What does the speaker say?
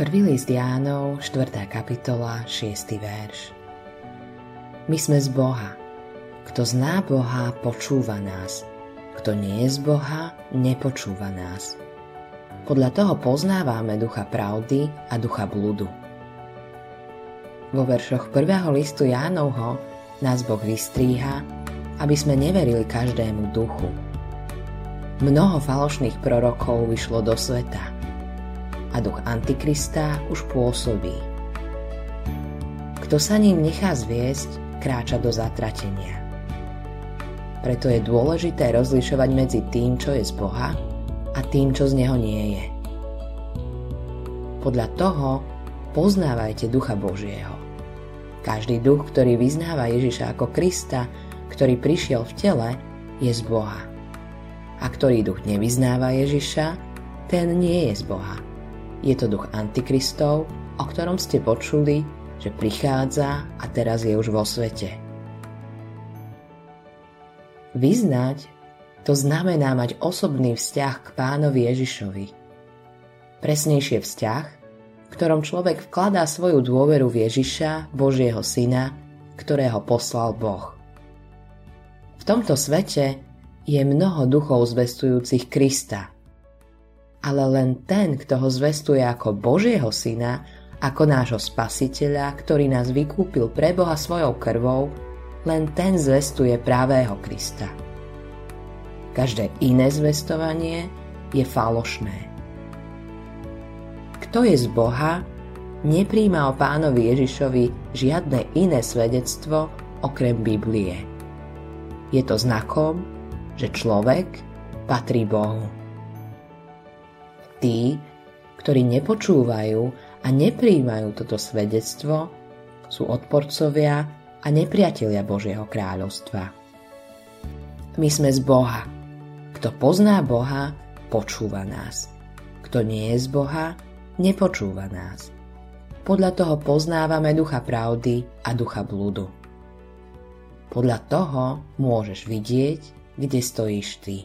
Prvý list Jánov, 4. kapitola, 6. verš. My sme z Boha. Kto zná Boha, počúva nás. Kto nie je z Boha, nepočúva nás. Podľa toho poznávame ducha pravdy a ducha blúdu. Vo veršoch prvého listu Jánovho nás Boh vystríha, aby sme neverili každému duchu. Mnoho falošných prorokov vyšlo do sveta – a duch Antikrista už pôsobí. Kto sa ním nechá zviesť, kráča do zatratenia. Preto je dôležité rozlišovať medzi tým, čo je z Boha a tým, čo z Neho nie je. Podľa toho poznávajte Ducha Božieho. Každý duch, ktorý vyznáva Ježiša ako Krista, ktorý prišiel v tele, je z Boha. A ktorý duch nevyznáva Ježiša, ten nie je z Boha je to duch Antikristov, o ktorom ste počuli, že prichádza a teraz je už vo svete. Vyznať to znamená mať osobný vzťah k pánovi Ježišovi. Presnejšie vzťah, v ktorom človek vkladá svoju dôveru v Ježiša, Božieho Syna, ktorého poslal Boh. V tomto svete je mnoho duchov zvestujúcich Krista – ale len ten, kto ho zvestuje ako Božieho syna, ako nášho spasiteľa, ktorý nás vykúpil pre Boha svojou krvou, len ten zvestuje právého Krista. Každé iné zvestovanie je falošné. Kto je z Boha, nepríjma o pánovi Ježišovi žiadne iné svedectvo okrem Biblie. Je to znakom, že človek patrí Bohu. Tí, ktorí nepočúvajú a nepríjmajú toto svedectvo, sú odporcovia a nepriatelia Božieho kráľovstva. My sme z Boha. Kto pozná Boha, počúva nás. Kto nie je z Boha, nepočúva nás. Podľa toho poznávame ducha pravdy a ducha blúdu. Podľa toho môžeš vidieť, kde stojíš ty.